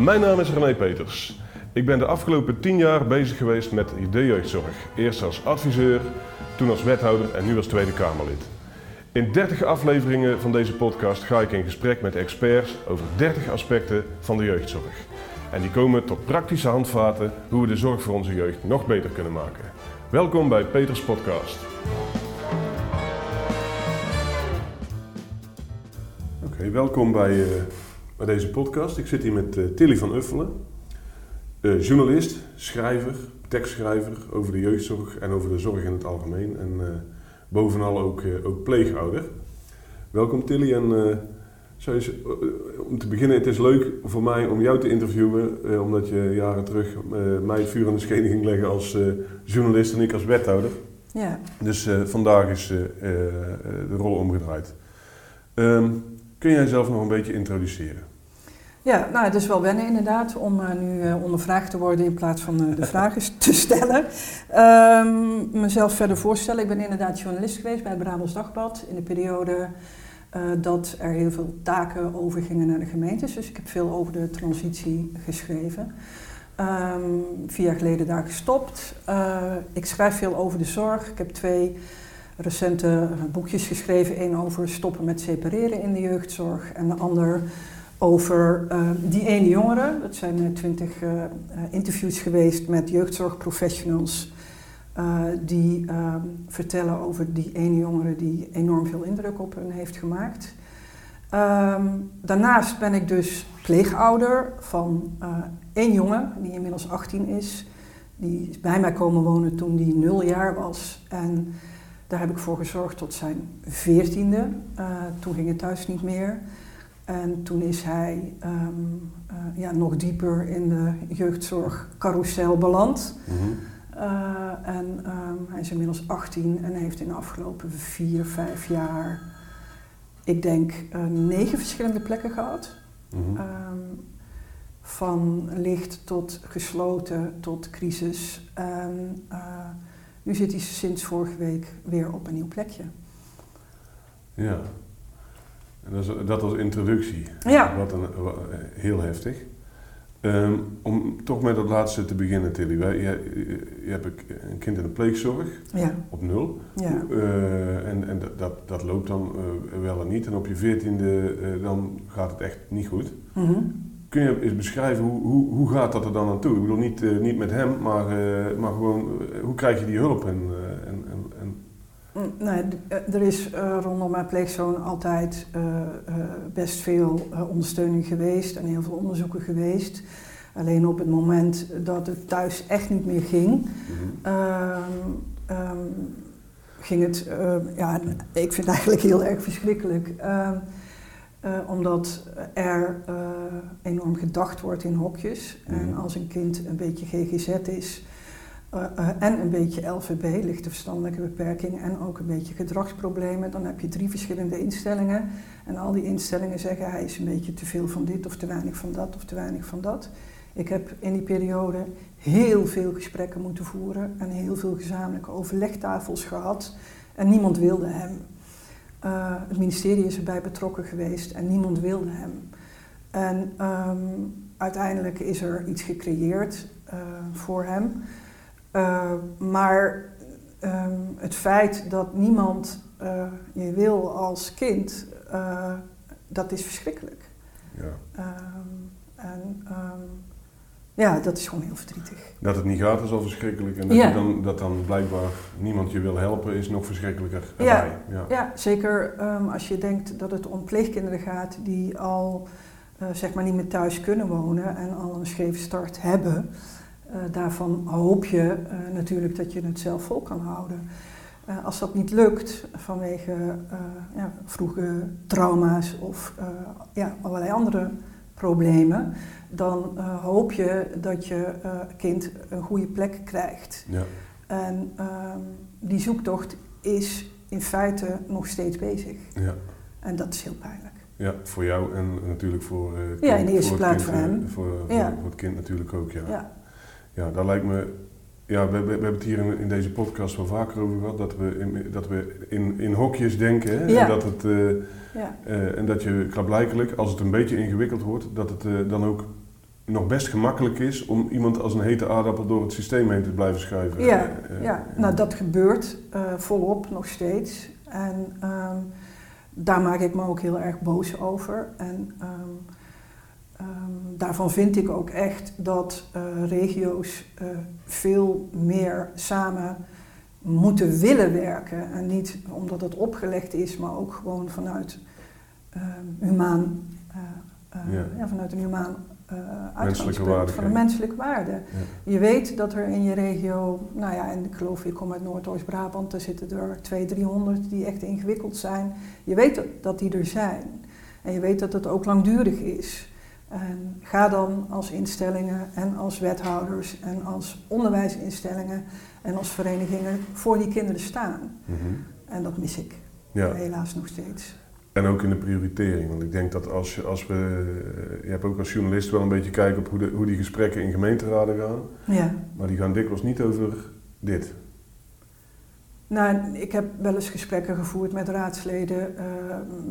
Mijn naam is René Peters. Ik ben de afgelopen 10 jaar bezig geweest met de jeugdzorg. Eerst als adviseur, toen als wethouder en nu als Tweede Kamerlid. In 30 afleveringen van deze podcast ga ik in gesprek met experts over 30 aspecten van de jeugdzorg. En die komen tot praktische handvaten hoe we de zorg voor onze jeugd nog beter kunnen maken. Welkom bij Peters Podcast. Oké, welkom bij, eh, bij deze podcast. Ik zit hier met uh, Tilly van Uffelen, uh, journalist, schrijver, tekstschrijver over de jeugdzorg en over de zorg in het algemeen. En bovenal ook, ook pleegouder. Welkom Tilly en om te beginnen, het is leuk voor mij om jou te interviewen, omdat je jaren terug mij het vuur aan de schenen ging leggen als journalist en ik als wethouder. Ja. Dus vandaag is de rol omgedraaid. Um, Kun jij jezelf nog een beetje introduceren? Ja, nou, het is wel wennen inderdaad om uh, nu uh, ondervraagd te worden in plaats van uh, de vragen te stellen. Um, mezelf verder voorstellen. Ik ben inderdaad journalist geweest bij het Brabants Dagblad in de periode dat er heel veel taken overgingen naar de gemeentes. Dus ik heb veel over de transitie geschreven. Um, vier jaar geleden daar gestopt. ik schrijf veel over de zorg. Ik heb twee recente boekjes geschreven. Een over stoppen met separeren in de jeugdzorg en de ander over uh, die ene jongere. Dat zijn uh, twintig uh, interviews geweest met jeugdzorgprofessionals die ehm, vertellen over die ene jongere die enorm veel indruk op hen heeft gemaakt. Um, daarnaast ben ik dus pleegouder van één jongen die inmiddels 18 is. Die is bij mij komen wonen toen die nul jaar was. En daar heb ik voor gezorgd tot zijn veertiende. Uh, toen ging het thuis niet meer. En toen is hij um, uh, ja, nog dieper in de jeugdzorgcarousel beland. Mm -hmm. uh, en um, hij is inmiddels 18 en heeft in de afgelopen vier, vijf jaar, ik denk, negen verschillende plekken gehad. Mm -hmm. um, van licht tot gesloten tot crisis. En, nu zit hij sinds vorige week weer op een nieuw plekje. Ja, en dat, is, dat als introductie. Ja. Wat een, heel heftig. Um, om toch met dat laatste te beginnen, Tilly. Wij, je, je, hebt een kind in de pleegzorg ja. op nul. Ja. Uh, en en dat, dat loopt dan uh, wel en niet. En op je veertiende uh, dan gaat het echt niet goed. Mm -hmm. Kun je eens beschrijven hoe, hoe, hoe gaat dat er dan aan toe? Ik bedoel, niet, uh, niet met hem, maar, uh, maar gewoon uh, hoe krijg je die hulp? En, en, en, en... Mm, nee, er is rondom mijn pleegzoon altijd best veel ondersteuning geweest en heel veel onderzoeken geweest. Alleen op het moment dat het thuis echt niet meer ging, mm -hmm. um, ging het, ja, ik vind het eigenlijk heel erg verschrikkelijk. Ehm, uh, omdat er uh, enorm gedacht wordt in hokjes. Mm. En mhm. als een kind een beetje GGZ is uh, en een beetje LVB, lichte verstandelijke beperking, en ook een beetje gedragsproblemen, dan heb je drie verschillende instellingen. En al die instellingen zeggen hij is een beetje te veel van dit of te weinig van dat of te weinig van dat. Ik heb in die periode heel veel gesprekken moeten voeren en heel veel gezamenlijke overlegtafels gehad. En niemand wilde hem. Uh, het ministerie is erbij betrokken geweest en niemand wilde hem. En um, uiteindelijk is er iets gecreëerd uh, voor hem. Uh, maar um, het feit dat niemand je wil als kind, dat is verschrikkelijk. Ja. Um, en ja, dat is gewoon heel verdrietig. Dat het niet gaat is al verschrikkelijk. En dat, ja. dan, dat dan blijkbaar niemand je wil helpen is nog verschrikkelijker. Ja, ja. ja. zeker um, als je denkt dat het om pleegkinderen gaat die al uh, zeg maar niet meer thuis kunnen wonen en al een scheve start hebben. Uh, daarvan hoop je uh, natuurlijk dat je het zelf vol kan houden. als dat niet lukt vanwege ja, vroege trauma's of ja, allerlei andere problemen, dan uh, hoop je dat je uh, kind een goede plek krijgt. Ja. En um, die zoektocht is in feite nog steeds bezig. Ja. En dat is heel pijnlijk. Ja, voor jou en natuurlijk voor uh, kind, Ja, in de eerste plaats voor hem. Voor, voor, ja. voor, het kind natuurlijk ook, ja. Ja, ja dat lijkt me... Ja, we, we, we hebben het hier in, in, deze podcast wel vaker over gehad, dat we in, dat we in, in hokjes denken. Hè? Ja. En dat het... Ja. Uh, en dat je klaarblijkelijk, als het een beetje ingewikkeld wordt, dat het uh, dan ook nog best gemakkelijk is om iemand als een hete aardappel door het systeem heen te blijven schuiven. Ja, Eh, ja. nou dat gebeurt eh, volop nog steeds. En ehm, daar maak ik me ook heel erg boos over. En ehm, ehm, daarvan vind ik ook echt dat eh, regio's eh, veel meer samen moeten willen werken. En niet omdat het opgelegd is, maar ook gewoon vanuit humaan, eh, eh, Ja. ja, vanuit een humaan eh uitgangspunt van de menselijke waarde. Ja. Je weet dat er in je regio, nou ja, en ik geloof, ik kom uit Noordoost-Brabant, daar zitten er 200, 300 die echt ingewikkeld zijn. Je weet dat- dat die er zijn. En je weet dat het ook langdurig is. En ga dan als instellingen en als wethouders en als onderwijsinstellingen en als verenigingen voor die kinderen staan. Mhm. En dat mis ik ja. helaas nog steeds. En ook in de prioritering. Want ik denk dat als, je- als we. eh, Je hebt ook als journalist wel een beetje kijken op hoe, de, hoe die gesprekken in gemeenteraden gaan. Ja. Maar die gaan dikwijls niet over dit. Nou, ik heb wel eens gesprekken gevoerd met raadsleden, eh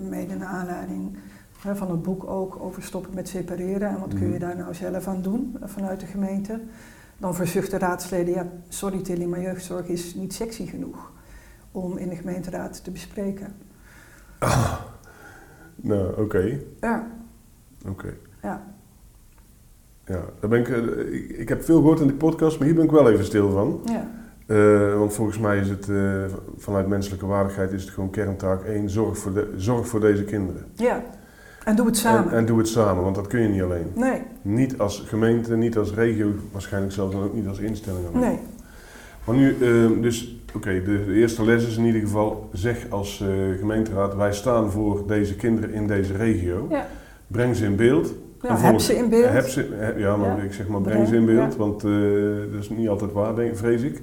mede naar aanleiding hè, van het boek ook over stoppen met separeren. En wat kun je Mhm. daar nou zelf aan doen eh, vanuit de gemeente? Dan verzuchten raadsleden, ja, sorry Tilly, maar jeugdzorg is niet sexy genoeg om in de gemeenteraad te bespreken. Nou, oké. Ja, Oké. ja. Ja, daar ben ik, eh, ik, ik heb veel gehoord in die podcast, maar hier ben ik wel even stil van. ja. Eh, want volgens mij is het eh, vanuit menselijke waardigheid is het gewoon kerntaak één: zorg voor, de, zorg voor deze kinderen. ja. En doe het samen. En, en doe het samen, want dat kun je niet alleen. Nee, Niet als gemeente, niet als regio, waarschijnlijk zelfs dan ook niet als instelling. alleen. nee. Maar nu, dus, oké, de, de eerste les is in ieder geval: zeg als eh, gemeenteraad, wij staan voor deze kinderen in deze regio. Ja. Breng ze in beeld. Ja, heb ze in beeld. Heb ze, ja, maar Ja. ik zeg maar breng ze in beeld, want eh, dat is niet altijd waar, denk, vrees ik.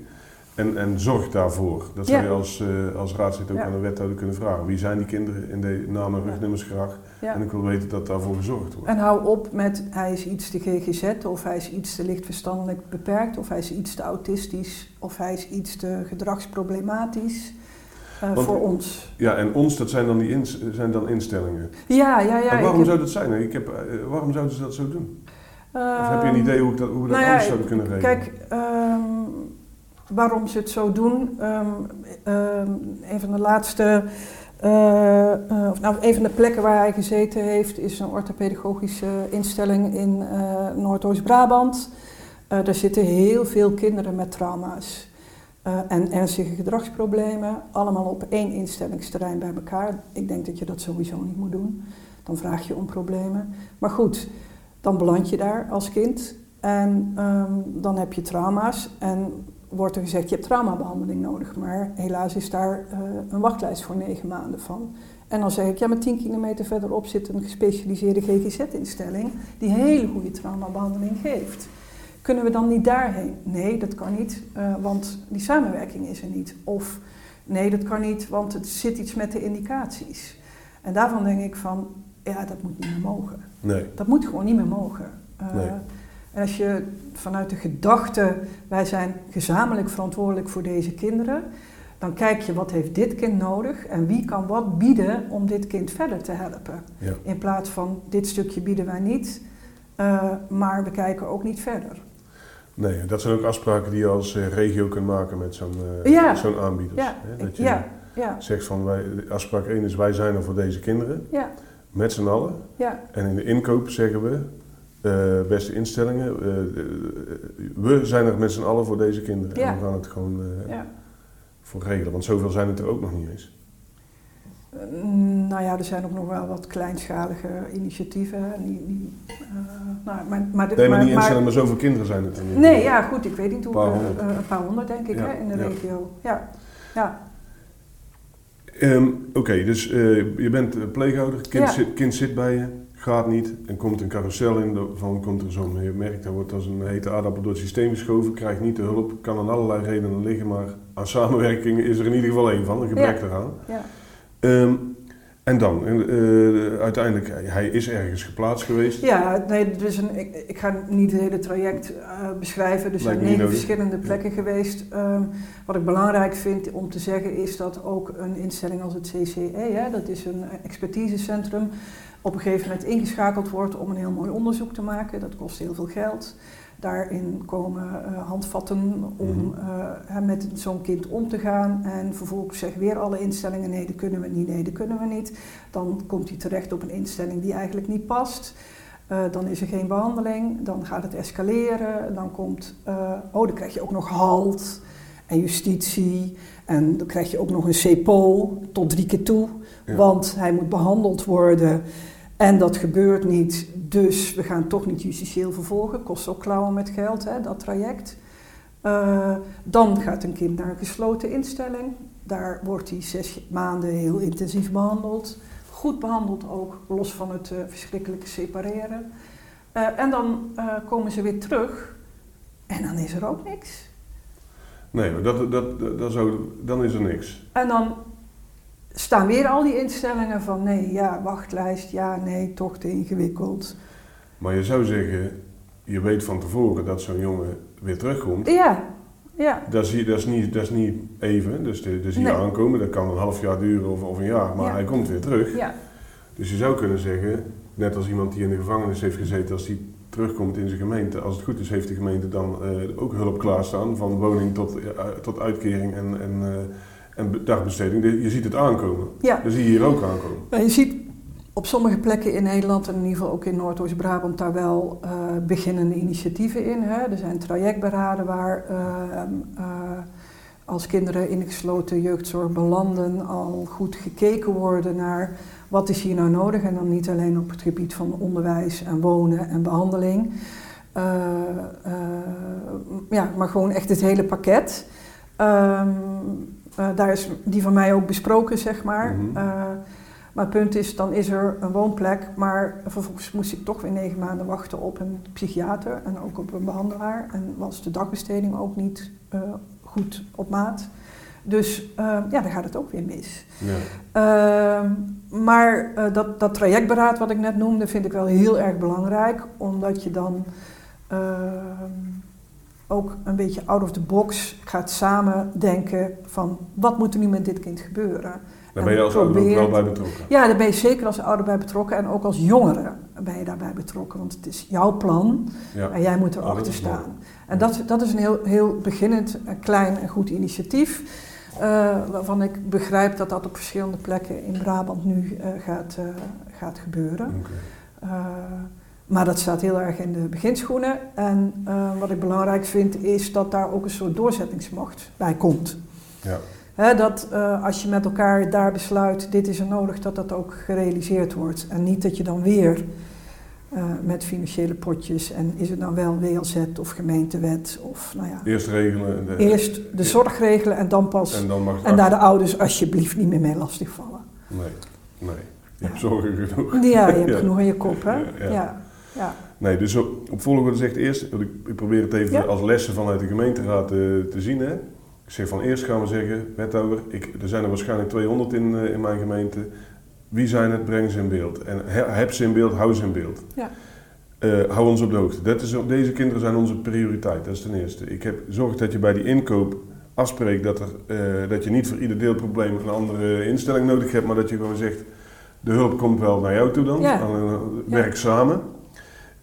En, en zorg daarvoor. Dat zou je als, eh, als raadslid ook aan de wethouder kunnen vragen. Wie zijn die kinderen in de naam en Ja. rugnummers graag? Ja. En ik wil weten dat daarvoor gezorgd wordt. En hou op met hij is iets te GGZ, of hij is iets te licht verstandelijk beperkt, of hij is iets te autistisch, of hij is iets te gedragsproblematisch eh, Want- voor ons. Ja, en ons, dat zijn dan, die ins- zijn dan instellingen. Ja, ja, ja. en waarom zou dat zijn? Ik heb, eh, waarom zouden ze dat zo doen? Of heb je een ehm, idee hoe, ik dat, hoe we dat nou ja, anders zouden kunnen regelen? Kijk, ehm, waarom ze het zo doen. ehm, ehm, een van de laatste, eh, eh, of nou, een van de plekken waar hij gezeten heeft, is een orthopedagogische instelling in eh, Noordoost-Brabant. Daar zitten heel veel kinderen met trauma's. en ernstige gedragsproblemen, allemaal op één instellingsterrein bij elkaar. Ik denk dat je dat sowieso niet moet doen. Dan vraag je om problemen. Maar goed, dan beland je daar als kind en ehm, dan heb je trauma's en wordt er gezegd je hebt traumabehandeling nodig. Maar helaas is daar eh, een wachtlijst voor negen maanden van. En dan zeg ik, ja maar tien kilometer verderop zit een gespecialiseerde GGZ-instelling die hele goede traumabehandeling geeft. Kunnen we dan niet daarheen? Nee, dat kan niet, eh, want die samenwerking is er niet. Of nee, dat kan niet, want het zit iets met de indicaties. En daarvan denk ik van, ja, dat moet niet meer mogen. Nee. Dat moet gewoon niet meer mogen. Nee. En als je vanuit de gedachte, wij zijn gezamenlijk verantwoordelijk voor deze kinderen, dan kijk je wat heeft dit kind nodig en wie kan wat bieden om dit kind verder te helpen. Ja. In plaats van dit stukje bieden wij niet, eh, maar we kijken ook niet verder. nee, dat zijn ook afspraken die je als eh, regio kunt maken met zo'n Ja. zo'n aanbieder. Ja? Dat je ja, ja, zegt van, wij, afspraak 1 is wij zijn er voor deze kinderen, ja, met z'n allen. ja, En in de inkoop zeggen we, eh, beste instellingen, eh, eh, we zijn er met z'n allen voor deze kinderen. Ja. En we gaan het gewoon ja. voor regelen, want zoveel zijn het er ook nog niet eens. Eh, Nou ja, er zijn ook nog wel wat kleinschalige initiatieven. Die, die, nou, maar, maar, Nee, maar niet instellen, maar zoveel kinderen zijn het er niet. Nee, ja, goed, ik weet niet hoe. Een paar honderd. een paar honderd, denk ik, Ja, hè, in de regio. Ja, ja, Ehm, Oké, dus je bent pleeghouder, kind, zit, kind zit bij je, gaat niet en komt een carousel in, van komt er zo'n je merkt, daar wordt als een hete aardappel door het systeem geschoven, krijgt niet de hulp, kan aan allerlei redenen liggen, maar aan samenwerking is er in ieder geval één van, een gebrek eraan. ja. Ehm, en dan, eh, uiteindelijk, hij- hij is ergens geplaatst geweest. Ja, nee, dus een, ik, ik ga niet het hele traject eh, beschrijven. Er zijn negen verschillende plekken geweest. Ehm, wat ik belangrijk vind om te zeggen is dat ook een instelling als het CCE, hè, dat is een expertisecentrum, op een gegeven moment ingeschakeld wordt om een heel mooi onderzoek te maken. Dat kost heel veel geld. Daarin komen uh, handvatten om uh, met zo'n kind om te gaan. En vervolgens zeggen weer alle instellingen: nee, dat kunnen we niet, nee, dat kunnen we niet. Dan komt hij terecht op een instelling die eigenlijk niet past. Uh, dan is er geen behandeling, dan gaat het escaleren. Dan komt, oh, dan krijg je ook nog halt en justitie. En dan krijg je ook nog een CEPO tot drie keer toe. Ja. Want hij moet behandeld worden. En dat gebeurt niet, dus we gaan toch niet justitieel vervolgen. Kost ook klauwen met geld, hè, dat traject. Uh, dan gaat een kind naar een gesloten instelling. Daar wordt hij zes maanden heel intensief behandeld. Goed behandeld ook, los van het uh, verschrikkelijke separeren. Uh, en dan komen ze weer terug en dan is er ook niks. Nee, maar dat, dat, dat, dat zou, dan is er niks. En dan staan weer al die instellingen van nee, ja, wachtlijst, ja, nee, toch te ingewikkeld. Maar je zou zeggen, je weet van tevoren dat zo'n jongen weer terugkomt. Ja, ja. Dat is, dat is, niet, dat is niet even, dus, de, dus hier nee. aankomen, dat kan een half jaar duren of, of een jaar, maar ja. hij komt weer terug. Ja. Dus je zou kunnen zeggen, net als iemand die in de gevangenis heeft gezeten, als die terugkomt in zijn gemeente, als het goed is, heeft de gemeente dan uh, ook hulp klaarstaan, van woning tot, uh, tot uitkering en, en uh, en dagbesteding, je ziet het aankomen. Ja. Dat zie je hier ook aankomen. Maar je ziet op sommige plekken in Nederland, en in ieder geval ook in Noordoost-Brabant, daar wel uh, beginnende initiatieven in. Hè. Er zijn trajectberaden waar uh, uh, als kinderen in de gesloten jeugdzorg belanden al goed gekeken worden naar wat is hier nou nodig. En dan niet alleen op het gebied van onderwijs en wonen en behandeling. ja, maar gewoon echt het hele pakket. Um, uh, daar is die van mij ook besproken, zeg maar. Mm -hmm. uh, maar het punt is, dan is er een woonplek, maar vervolgens moest ik toch weer negen maanden wachten op een psychiater en ook op een behandelaar. En was de dagbesteding ook niet uh, goed op maat. Dus ja, dan gaat het ook weer mis. Ja. Ehm, maar dat, dat trajectberaad wat ik net noemde, vind ik wel heel erg belangrijk, omdat je dan ehm, ook een beetje out of the box gaat samen denken van wat moet er nu met dit kind gebeuren. Daar ben je als ouder ook wel bij betrokken. Ja, daar ben je zeker als ouder bij betrokken en ook als jongere ben je daarbij betrokken. Want het is jouw plan ja. en jij moet erachter staan. En dat, dat is een heel, heel beginnend, klein en goed initiatief. Uh, waarvan ik begrijp dat dat op verschillende plekken in Brabant nu uh, gaat, uh, gaat gebeuren. Okay. Maar dat staat heel erg in de beginschoenen. En uh, wat ik belangrijk vind is dat daar ook een soort doorzettingsmacht bij komt. Ja. He, dat uh, als je met elkaar daar besluit, dit is er nodig, dat dat ook gerealiseerd wordt. En niet dat je dan weer uh, met financiële potjes en is het dan wel WLZ of gemeentewet of nou ja. Eerst regelen. De, Eerst de zorg regelen en dan pas. En, dan mag en daar de ouders alsjeblieft niet meer mee lastigvallen. Nee, nee. Je hebt zorgen genoeg. Ja, je hebt ja. genoeg in je kop, hè? ja. ja. Ja. Nee, dus op, op volgorde zegt eerst, ik, ik probeer het even ja. als lessen vanuit de gemeenteraad te, te zien. Hè. Ik zeg van eerst gaan we zeggen, wethouder, ik, er zijn er waarschijnlijk 200 in, uh, in mijn gemeente. Wie zijn het? Breng ze in beeld. En he, heb ze in beeld, hou ze in beeld. Ja. Uh, hou ons op de hoogte. Dat is, deze kinderen zijn onze prioriteit, dat is ten eerste. Ik heb zorg dat je bij die inkoop afspreekt dat, er, uh, dat je niet voor ieder deelprobleem een andere instelling nodig hebt, maar dat je gewoon zegt, de hulp komt wel naar jou toe dan. Ja. dan werk ja. samen.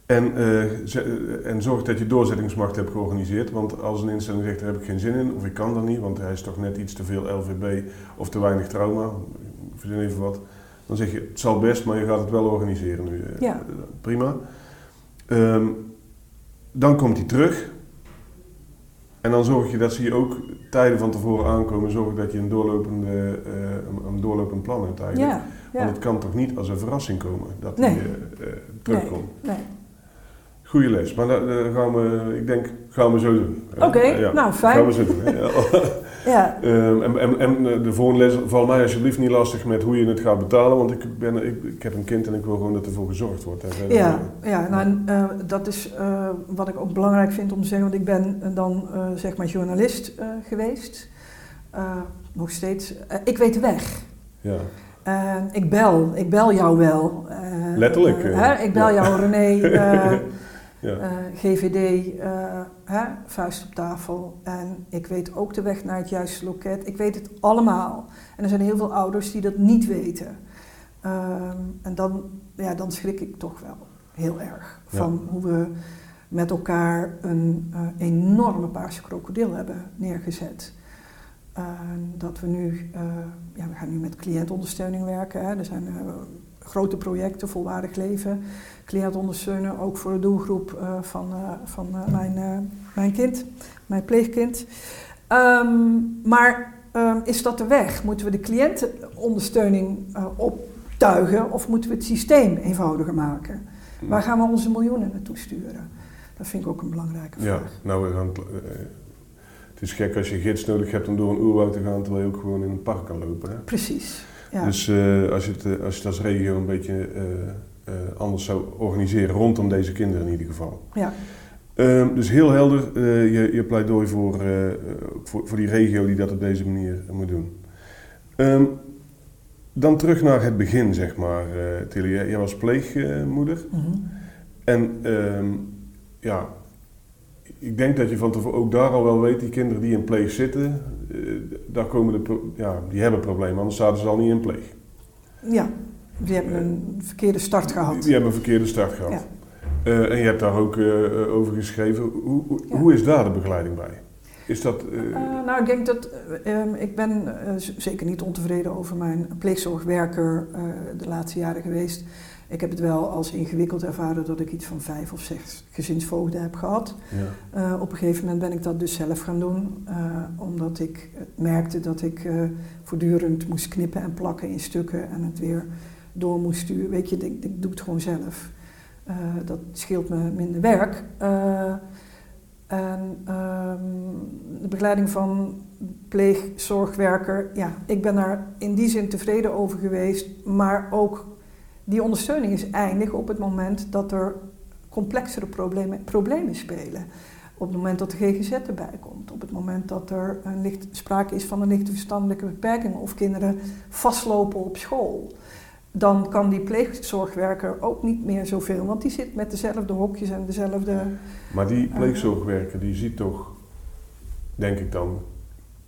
En, uh, en zorg dat je doorzettingsmacht hebt georganiseerd. Want als een instelling zegt, daar heb ik geen zin in, of ik kan dat niet, want hij is toch net iets te veel LVB of te weinig trauma, ik verzin even wat. Dan zeg je, het zal best, maar je gaat het wel organiseren nu. Ja. Prima. Um, dan komt hij terug. En dan zorg je dat ze je ook tijden van tevoren aankomen. Zorg dat je een, doorlopende, uh, een, een doorlopend plan hebt eigenlijk. Ja, ja. Want het kan toch niet als een verrassing komen dat nee. hij uh, terugkomt. Nee, nee. Goeie les, maar dat, dat gaan we, ik denk, gaan we zo doen. Oké, okay, ja, nou fijn. Gaan we zo doen. ja. um, en, en, en de volgende les, val mij alsjeblieft niet lastig met hoe je het gaat betalen, want ik, ben, ik, ik heb een kind en ik wil gewoon dat ervoor gezorgd wordt. Hè. Ja, ja nou, uh, dat is uh, wat ik ook belangrijk vind om te zeggen, want ik ben dan uh, zeg maar journalist geweest. nog steeds. ik weet de weg. Ja. ik bel, ik bel jou wel. Letterlijk. hè? Ik bel ja. jou René. Ja. Uh, GVD, uh, hè, vuist op tafel. En ik weet ook de weg naar het juiste loket. Ik weet het allemaal. En er zijn heel veel ouders die dat niet weten. Ehm, en dan, ja, dan schrik ik toch wel heel erg van hoe we met elkaar een uh, enorme paarse krokodil hebben neergezet. Uh, dat we nu, uh, ja, we gaan nu met cliëntondersteuning werken. Hè. Er zijn grote projecten, volwaardig leven, cliënt ondersteunen, ook voor de doelgroep van, van mijn, mijn kind, mijn pleegkind. Um, maar um, is dat de weg? Moeten we de cliëntenondersteuning optuigen of moeten we het systeem eenvoudiger maken? Waar gaan we onze miljoenen naartoe sturen? Dat vind ik ook een belangrijke vraag. Ja, nou, we gaan, uh, het is gek als je gids nodig hebt om door een oerwoud te gaan, terwijl je ook gewoon in een park kan lopen. Hè? Precies. Ja. Dus uh, als, je het, als je het als regio een beetje anders zou organiseren, rondom deze kinderen in ieder geval. Ja. Ehm, dus heel helder je, je pleidooi voor, voor, voor, die regio die dat op deze manier moet doen. Um, dan terug naar het begin, zeg maar, uh, Tilly. Jij was pleegmoeder. Mm -hmm. En um, ja, ik denk dat je van tevoren ook daar al wel weet, die kinderen die in pleeg zitten, daar komen de ja, die hebben problemen, anders zaten ze al niet in pleeg. Ja, die hebben een verkeerde start gehad. Die, hebben een verkeerde start gehad. Ja. Uh, en je hebt daar ook uh, over geschreven. Hoe, hoe, ja. hoe, is daar de begeleiding bij? Is dat, nou, ik denk dat. Um, ik ben zeker niet ontevreden over mijn pleegzorgwerker de laatste jaren geweest. Ik heb het wel als ingewikkeld ervaren dat ik iets van vijf of zes gezinsvoogden heb gehad. Ja. Op een gegeven moment ben ik dat dus zelf gaan doen, omdat ik merkte dat ik voortdurend moest knippen en plakken in stukken en het weer door moest sturen. Weet je, ik, ik doe het gewoon zelf. dat scheelt me minder werk. en um, de begeleiding van pleegzorgwerker, ja, ik ben daar in die zin tevreden over geweest, maar ook die ondersteuning is eindig op het moment dat er complexere problemen, problemen spelen. Op het moment dat de GGZ erbij komt, op het moment dat er een licht, sprake is van een lichte verstandelijke beperking of kinderen vastlopen op school, dan kan die pleegzorgwerker ook niet meer zoveel, want die zit met dezelfde hokjes en dezelfde. Maar die pleegzorgwerker die ziet toch, denk ik dan,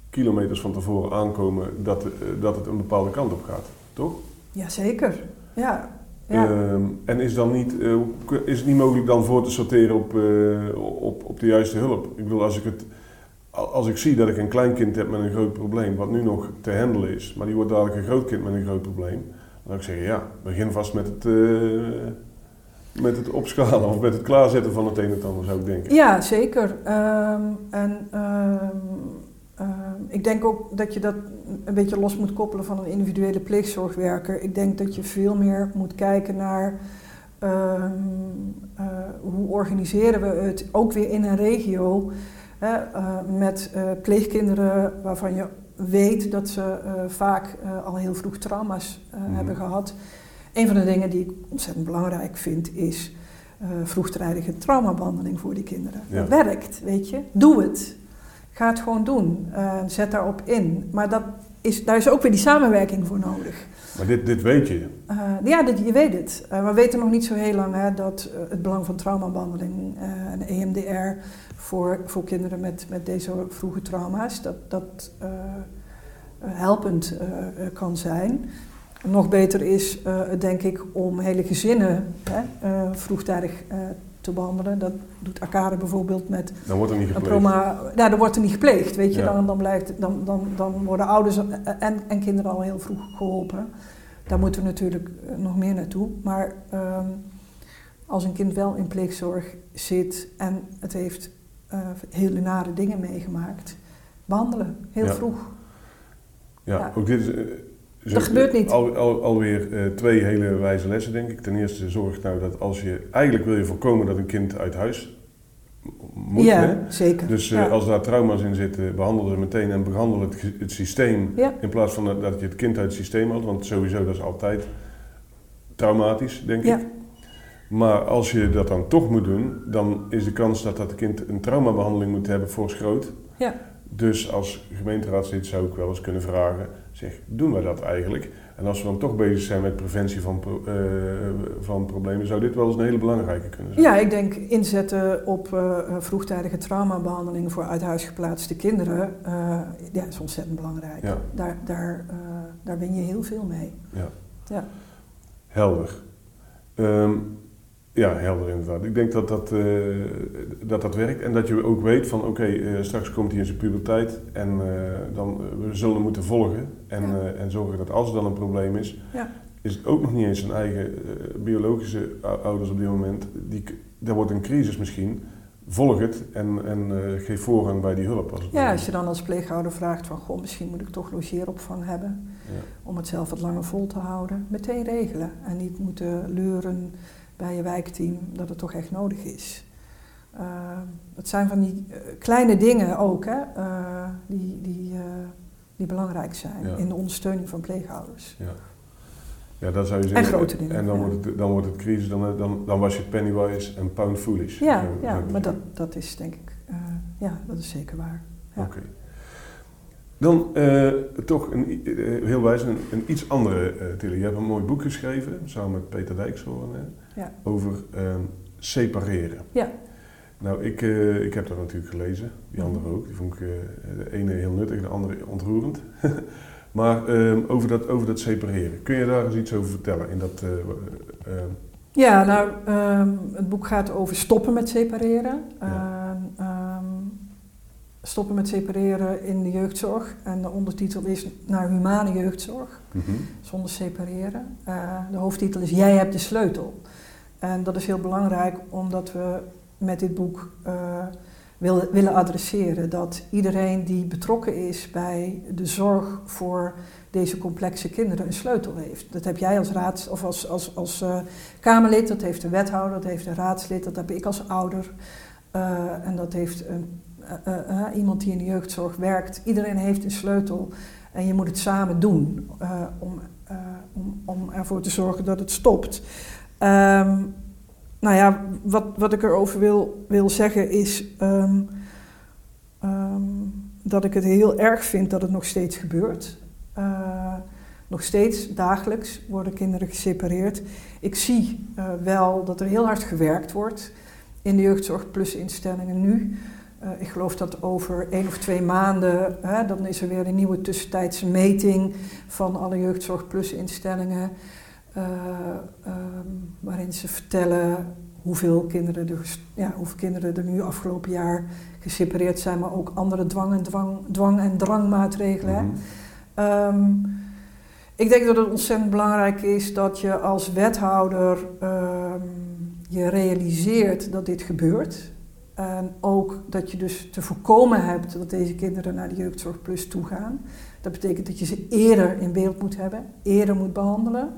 kilometers van tevoren aankomen dat, dat het een bepaalde kant op gaat, toch? Jazeker. Ja. ja. Uh, en is, dan niet, uh, is het niet mogelijk dan voor te sorteren op, uh, op, op de juiste hulp? Ik bedoel, als ik, het, als ik zie dat ik een kleinkind heb met een groot probleem, wat nu nog te handelen is, maar die wordt dadelijk een groot kind met een groot probleem, dan zou ik zeggen, ja, begin vast met het, uh, met het opschalen of met het klaarzetten van het een en het ander, zou ik denken. Ja, zeker. Um, en uh, ik denk ook dat je dat een beetje los moet koppelen van een individuele pleegzorgwerker. Ik denk dat je veel meer moet kijken naar uh, hoe organiseren we het, ook weer in een regio, hè, met pleegkinderen waarvan je weet dat ze vaak al heel vroeg trauma's mm. hebben gehad. Een van de dingen die ik ontzettend belangrijk vind is vroegtijdige traumabehandeling voor die kinderen. Ja. Dat werkt, weet je. Doe het. Ga het gewoon doen. Zet daarop in. Maar dat is, daar is ook weer die samenwerking voor nodig. Maar dit, dit weet je? Uh, ja, je weet het. Uh, we weten nog niet zo heel lang hè, dat het belang van traumabehandeling en EMDR voor, voor kinderen met, met deze vroege trauma's, dat dat helpend kan zijn. Nog beter is, denk ik, om hele gezinnen vroegtijdig te behandelen. Dat doet Arcade bijvoorbeeld met dan wordt er niet gepleegd. Proma, ja, dan wordt er niet gepleegd, weet je. Ja. Dan, dan, blijft, dan, dan, dan worden ouders en, en kinderen al heel vroeg geholpen. Daar moeten we natuurlijk nog meer naartoe. Maar um, als een kind wel in pleegzorg zit en het heeft uh, hele nare dingen meegemaakt, behandelen, heel ja. vroeg. Ja, Ja. ook dit is... eh, Dat gebeurt niet. Al, al, alweer eh, twee hele wijze lessen, denk ik. Ten eerste zorg nou dat als je... Eigenlijk wil je voorkomen dat een kind uit huis moet, ja, hè? zeker. Dus eh, ja. als daar trauma's in zitten, behandel ze meteen en behandel het, het systeem. Ja. In plaats van dat, dat je het kind uit het systeem haalt, want sowieso dat is altijd traumatisch, denk Ja. ik. Maar als je dat dan toch moet doen, dan is de kans dat dat kind een traumabehandeling moet hebben fors groot. Ja. Dus als gemeenteraadslid zou ik wel eens kunnen vragen, zeg, doen wij dat eigenlijk? En als we dan toch bezig zijn met preventie van, eh, van problemen, zou dit wel eens een hele belangrijke kunnen zijn. Ja, ik denk inzetten op eh, vroegtijdige traumabehandeling voor uit huis geplaatste kinderen, ja, is ontzettend belangrijk. Ja. Daar, daar, daar win je heel veel mee. Ja. Ja. helder. Ehm, ja, helder inderdaad. Ik denk dat dat, eh, dat, dat werkt en dat je ook weet van oké, eh, straks komt hij in zijn puberteit en uh, dan we zullen moeten volgen en, Ja. en zorgen dat als er dan een probleem is, Ja. is het ook nog niet eens zijn eigen biologische ou- ouders op dit moment. Die, daar wordt een crisis misschien. Volg het en, en geef voorrang bij die hulp. Als het Ja, als je dan als pleeghouder vraagt van, goh, misschien moet ik toch logeeropvang hebben Ja. om het zelf wat langer vol te houden. Meteen regelen en niet moeten leuren bij je wijkteam dat het toch echt nodig is. Uh, het zijn van die eh, kleine dingen ook, hè, eh, die, die, eh, die belangrijk zijn Ja. in de ondersteuning van pleeghouders. Ja. ja, dat zou je zeggen. grote dingen, En dan, ja. wordt, het, dan wordt het crisis, dan, dan, dan was je pennywise en pound foolish. Ja, ja maar dat, dat is denk ik, ja, dat is zeker waar. ja. Oké. Dan eh, toch een, eh, heel wijs een, een iets andere eh Tilly. Je hebt een mooi boek geschreven, samen met Peter Dijkshoorn, Ja. over ehm, separeren. Ja. Nou, ik, ik heb dat natuurlijk gelezen, die Mhm. andere ook. Die vond ik de ene heel nuttig, de andere ontroerend. maar ehm, over, dat, over dat separeren, kun je daar eens iets over vertellen? In dat, Ja, nou, ehm, het boek gaat over stoppen met separeren. Ja. Stoppen met separeren in de jeugdzorg. En de ondertitel is naar humane jeugdzorg, mhm. zonder separeren. Eh, de hoofdtitel is Jij hebt de sleutel. En dat is heel belangrijk omdat we met dit boek eh, wil- willen adresseren dat iedereen die betrokken is bij de zorg voor deze complexe kinderen een sleutel heeft. Dat heb jij als raad of als, als, als eh, Kamerlid, dat heeft de wethouder, dat heeft de raadslid, dat heb ik als ouder. en dat heeft een, iemand die in de jeugdzorg werkt. Iedereen heeft een sleutel en je moet het samen doen eh, om, eh, om, om ervoor te zorgen dat het stopt. Ehm, nou ja, wat, wat ik erover wil, wil zeggen is ehm, ehm, dat ik het heel erg vind dat het nog steeds gebeurt. Eh, nog steeds dagelijks worden kinderen gesepareerd. Ik zie eh, wel dat er heel hard gewerkt wordt in de jeugdzorg instellingen nu. Eh, ik geloof dat over één of twee maanden, hè, dan is er weer een nieuwe tussentijdse meting van alle jeugdzorg plus instellingen. eh, ehm, waarin ze vertellen hoeveel kinderen, er, ja, hoeveel kinderen er nu afgelopen jaar gesepareerd zijn, maar ook andere dwang en, dwang, dwang en drangmaatregelen. Mhm. Ehm, ik denk dat het ontzettend belangrijk is dat je als wethouder ehm, je realiseert dat dit gebeurt. En ook dat je dus te voorkomen hebt dat deze kinderen naar de jeugdzorg plus toe gaan. Dat betekent dat je ze eerder in beeld moet hebben, eerder moet behandelen.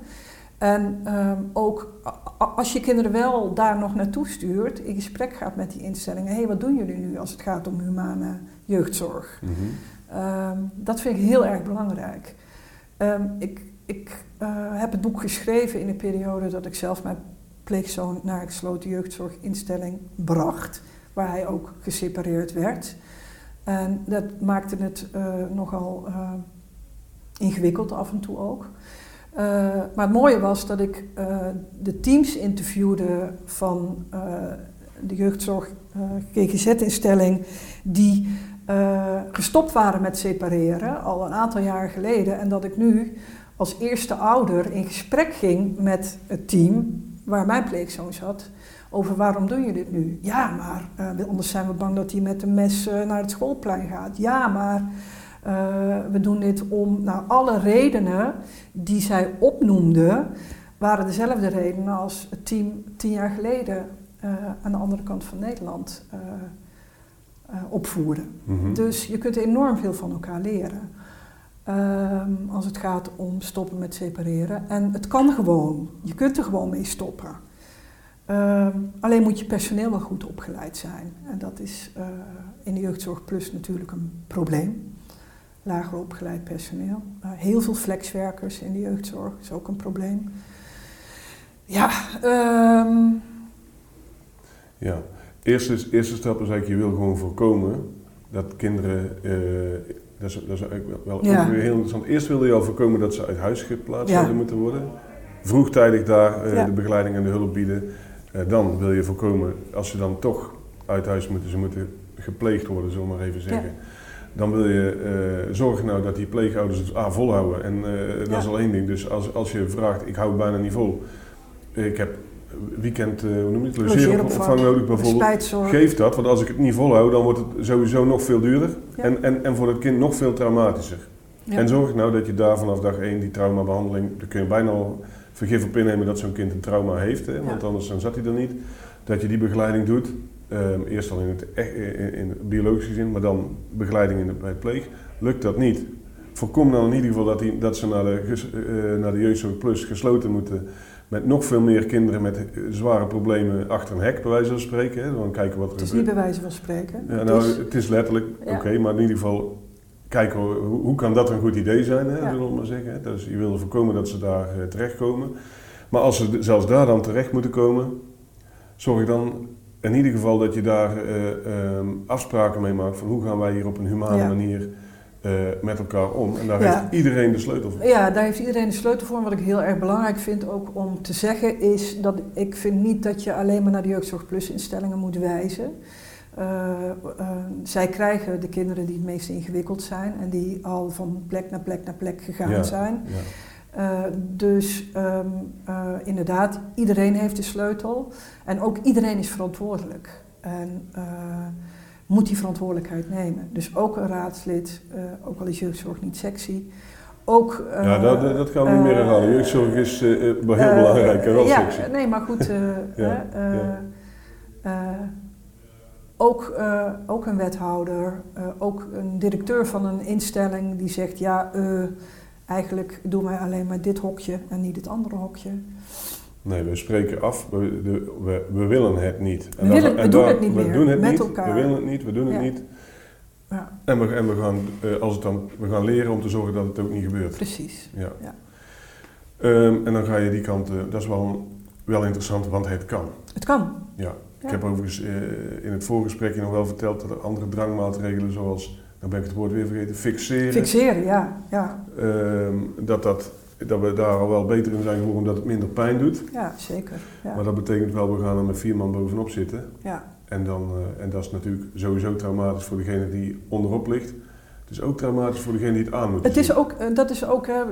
En ehm, ook als je kinderen wel daar nog naartoe stuurt, in gesprek gaat met die instellingen. Hé, hey, wat doen jullie nu als het gaat om humane jeugdzorg? Mhm. Ehm, dat vind ik heel erg belangrijk. Ehm, ik ik eh, heb het boek geschreven in een periode dat ik zelf mijn pleegzoon naar een gesloten jeugdzorginstelling bracht, waar hij ook gesepareerd werd. En dat maakte het eh, nogal eh, ingewikkeld af en toe ook. Eh, maar het mooie was dat ik de teams interviewde van de jeugdzorg GGZ-instelling die gestopt waren met separeren al een aantal jaar geleden. En dat ik nu als eerste ouder in gesprek ging met het team waar mijn pleegzoon zat. Over waarom doen jullie dit nu? Ja, maar eh, anders zijn we bang dat hij met een mes eh, naar het schoolplein gaat. Ja, maar eh, we doen dit om. Nou, alle redenen die zij opnoemde, waren dezelfde redenen als het team tien jaar geleden aan de andere kant van Nederland opvoerde. Mhm. Dus je kunt enorm veel van elkaar leren. Ehm, als het gaat om stoppen met separeren. En het kan gewoon. Je kunt er gewoon mee stoppen. Ehm, alleen moet je personeel wel goed opgeleid zijn. En dat is eh, in de jeugdzorg plus natuurlijk een probleem. Lager opgeleid personeel. Eh, heel veel flexwerkers in de jeugdzorg is ook een probleem. Ja, ehm, Ja, eerste, eerste stap is eigenlijk, je wil gewoon voorkomen dat kinderen, eh, dat, is, dat is eigenlijk wel wel Ja. ook weer heel interessant. Eerst wilde je al voorkomen dat ze uit huis geplaatst Ja. zouden moeten worden. Vroegtijdig daar Ja. de begeleiding en de hulp bieden. Eh, dan wil je voorkomen, als ze dan toch uit huis moeten, ze moeten gepleegd worden, zullen we maar even zeggen. dan wil je uh, zorgen nou dat die pleegouders het A volhouden. En uh, dat is al één ding. Dus als, als je vraagt, ik hou het bijna niet vol. Ik heb weekend, uh, hoe noem je het, logeeropvang nodig bijvoorbeeld. Geef dat, want als ik het niet volhoud, dan wordt het sowieso nog veel duurder. En, en, en voor het kind nog veel traumatischer. En zorg nou dat je daar vanaf dag 1 die traumabehandeling, daar kun je bijna al vergif op innemen dat zo'n kind een trauma heeft, hè, want anders dan zat hij er niet. Dat je die begeleiding doet, um, eerst al in het, in, in biologische zin, maar dan begeleiding in het, bij het pleeg. Lukt dat niet, voorkom dan in ieder geval dat, die, dat ze naar de, uh, naar de jeugdzorg plus gesloten moeten met nog veel meer kinderen met zware problemen achter een hek, bij wijze van spreken. Hè. Dan kijken wat er het is niet bij wijze van spreken. Ja, nou, het is, het is letterlijk, oké, maar in ieder geval kijken hoe, hoe kan dat een goed idee zijn, hè, zullen we maar zeggen. Dus je wil voorkomen dat ze daar uh, terechtkomen. Maar als ze zelfs daar dan terecht moeten komen, zorg dan in ieder geval dat je daar uh, um, afspraken mee maakt van hoe gaan wij hier op een humane manier uh, met elkaar om. En daar heeft iedereen de sleutel voor. Ja, daar heeft iedereen de sleutel voor. En wat ik heel erg belangrijk vind ook om te zeggen is dat ik vind niet dat je alleen maar naar de jeugdzorg plus instellingen moet wijzen. Uh, uh, zij krijgen de kinderen die het meest ingewikkeld zijn en die al van plek naar plek naar plek gegaan ja, zijn. Ja. Uh, dus um, inderdaad, iedereen heeft de sleutel en ook iedereen is verantwoordelijk. En moet die verantwoordelijkheid nemen. Dus ook een raadslid, ook al is jeugdzorg niet sexy, ook, ja, dat, dat gaan we niet meer herhalen. Jeugdzorg is heel belangrijk en wel ja, sexy. Nee, maar goed. ja, ja ook, uh, ook een wethouder, uh, ook een directeur van een instelling die zegt: ja, uh, eigenlijk doen wij alleen maar dit hokje en niet het andere hokje. Nee, we spreken af, we, de, we, we willen het niet. En we, willen, we doen het niet we meer, doen het met niet, elkaar. We willen het niet, we doen het ja. niet. Ja. En, we, en we, gaan, als het dan, we gaan leren om te zorgen dat het ook niet gebeurt. Precies. Ja. ja. Um, en dan ga je die kant, dat is wel, wel interessant, want het kan. Het kan. Ja. Ik heb overigens uh, in het voorgesprekje nog wel verteld dat er andere drangmaatregelen zoals, dan ben ik het woord weer vergeten, fixeren. Fixeren, ja. ja. Uh, dat, dat, dat we daar al wel beter in zijn geworden omdat het minder pijn doet. Ja, zeker. Ja. Maar dat betekent wel, we gaan er met vier man bovenop zitten. Ja. En, dan, uh, en dat is natuurlijk sowieso traumatisch voor degene die onderop ligt. Het is ook traumatisch voor degene die het aan moet Het is ook, dat is ook, uh,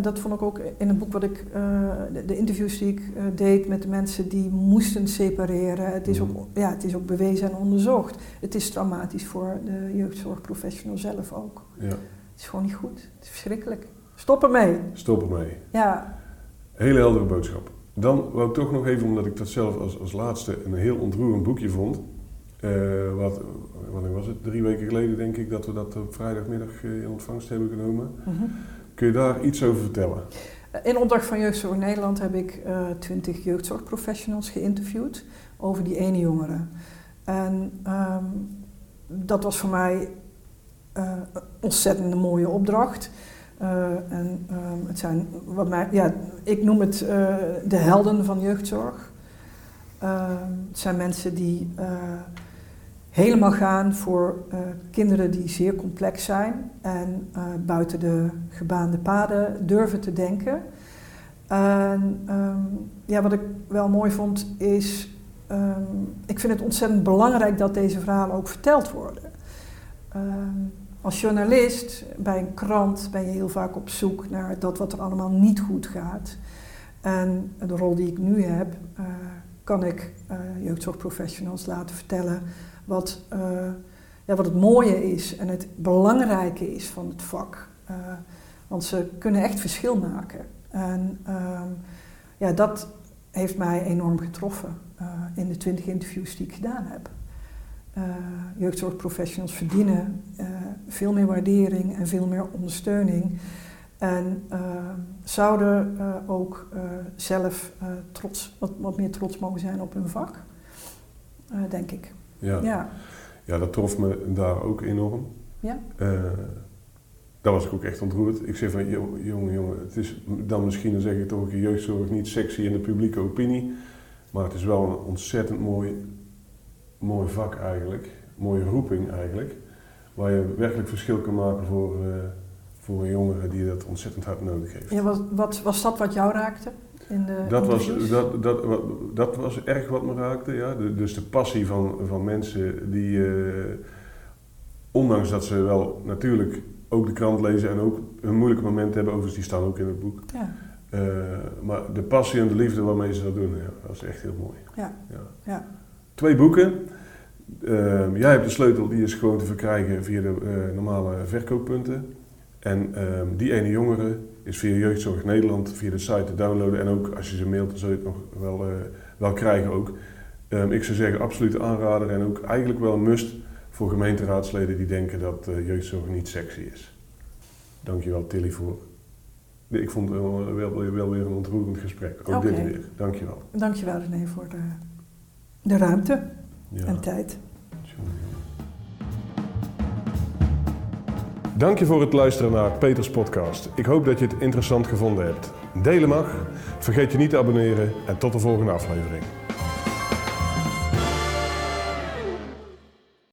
dat vond ik ook in het boek wat ik, uh, de, interviews die ik deed met de mensen die moesten separeren. Het is, ook, ja, het is ook bewezen en onderzocht. Het is traumatisch voor de jeugdzorgprofessional zelf ook. Ja. Het is gewoon niet goed. Het is verschrikkelijk. Stop ermee. Stop ermee. Ja. Hele heldere boodschap. Dan wou ik toch nog even, omdat ik dat zelf als, als laatste een heel ontroerend boekje vond. Wat, wanneer was het? Drie weken geleden denk ik dat we dat op vrijdagmiddag in ontvangst hebben genomen. Mm-hmm. Kun je daar iets over vertellen? In opdracht van Jeugdzorg Nederland heb ik twintig uh, jeugdzorgprofessionals geïnterviewd over die ene jongere. En um, dat was voor mij uh, een ontzettend mooie opdracht. Uh, en um, het zijn wat mij, ja, ik noem het de helden van jeugdzorg. het zijn mensen die helemaal gaan voor uh, kinderen die zeer complex zijn en uh, buiten de gebaande paden durven te denken. En um, ja, wat ik wel mooi vond is, um, ik vind het ontzettend belangrijk dat deze verhalen ook verteld worden. Um, als journalist bij een krant ben je heel vaak op zoek naar dat wat er allemaal niet goed gaat. En de rol die ik nu heb, uh, kan ik jeugdzorgprofessionals laten vertellen wat, uh, ja, wat het mooie is en het belangrijke is van het vak. Uh, want ze kunnen echt verschil maken. En uh, ja, dat heeft mij enorm getroffen uh, in de twintig interviews die ik gedaan heb. jeugdzorgprofessionals verdienen veel meer waardering en veel meer ondersteuning. En zouden ook zelf trots, wat, wat meer trots mogen zijn op hun vak, denk ik. Ja. ja. Ja, dat trof me daar ook enorm. Ja. Uh, daar was ik ook echt ontroerd. Ik zei van, jongen, jongen, het is dan misschien, dan zeg ik toch een jeugdzorg niet sexy in de publieke opinie. Maar het is wel een ontzettend mooi, mooi vak eigenlijk. Mooie roeping eigenlijk. Waar je werkelijk verschil kan maken voor, uh, voor een jongere die dat ontzettend hard nodig heeft. Ja, wat, wat, was dat wat jou raakte? In de dat, was, dat, dat, dat was erg wat me raakte, ja. De, dus de passie van, van mensen die uh, ondanks dat ze wel natuurlijk ook de krant lezen en ook hun moeilijke momenten hebben, overigens die staan ook in het boek. Ja, Eh, maar de passie en de liefde waarmee ze dat doen, ja, dat is echt heel mooi. ja, ja. Twee boeken. Ehm, jij hebt de sleutel, die is gewoon te verkrijgen via de eh, normale verkooppunten. En ehm, die ene jongere is via Jeugdzorg Nederland, via de site te downloaden. En ook als je ze mailt, dan zul je het nog wel, eh, wel krijgen ook. Ehm, ik zou zeggen, absoluut aanrader en ook eigenlijk wel een must voor gemeenteraadsleden die denken dat eh, jeugdzorg niet sexy is. Dankjewel Tilly voor. Ik vond het wel, wel, wel weer een ontroerend gesprek. Ook dit weer. Dankjewel. Dankjewel René voor de, de ruimte Ja. en tijd. Dank je voor het luisteren naar Peters podcast. Ik hoop dat je het interessant gevonden hebt. Delen mag. Vergeet je niet te abonneren en tot de volgende aflevering.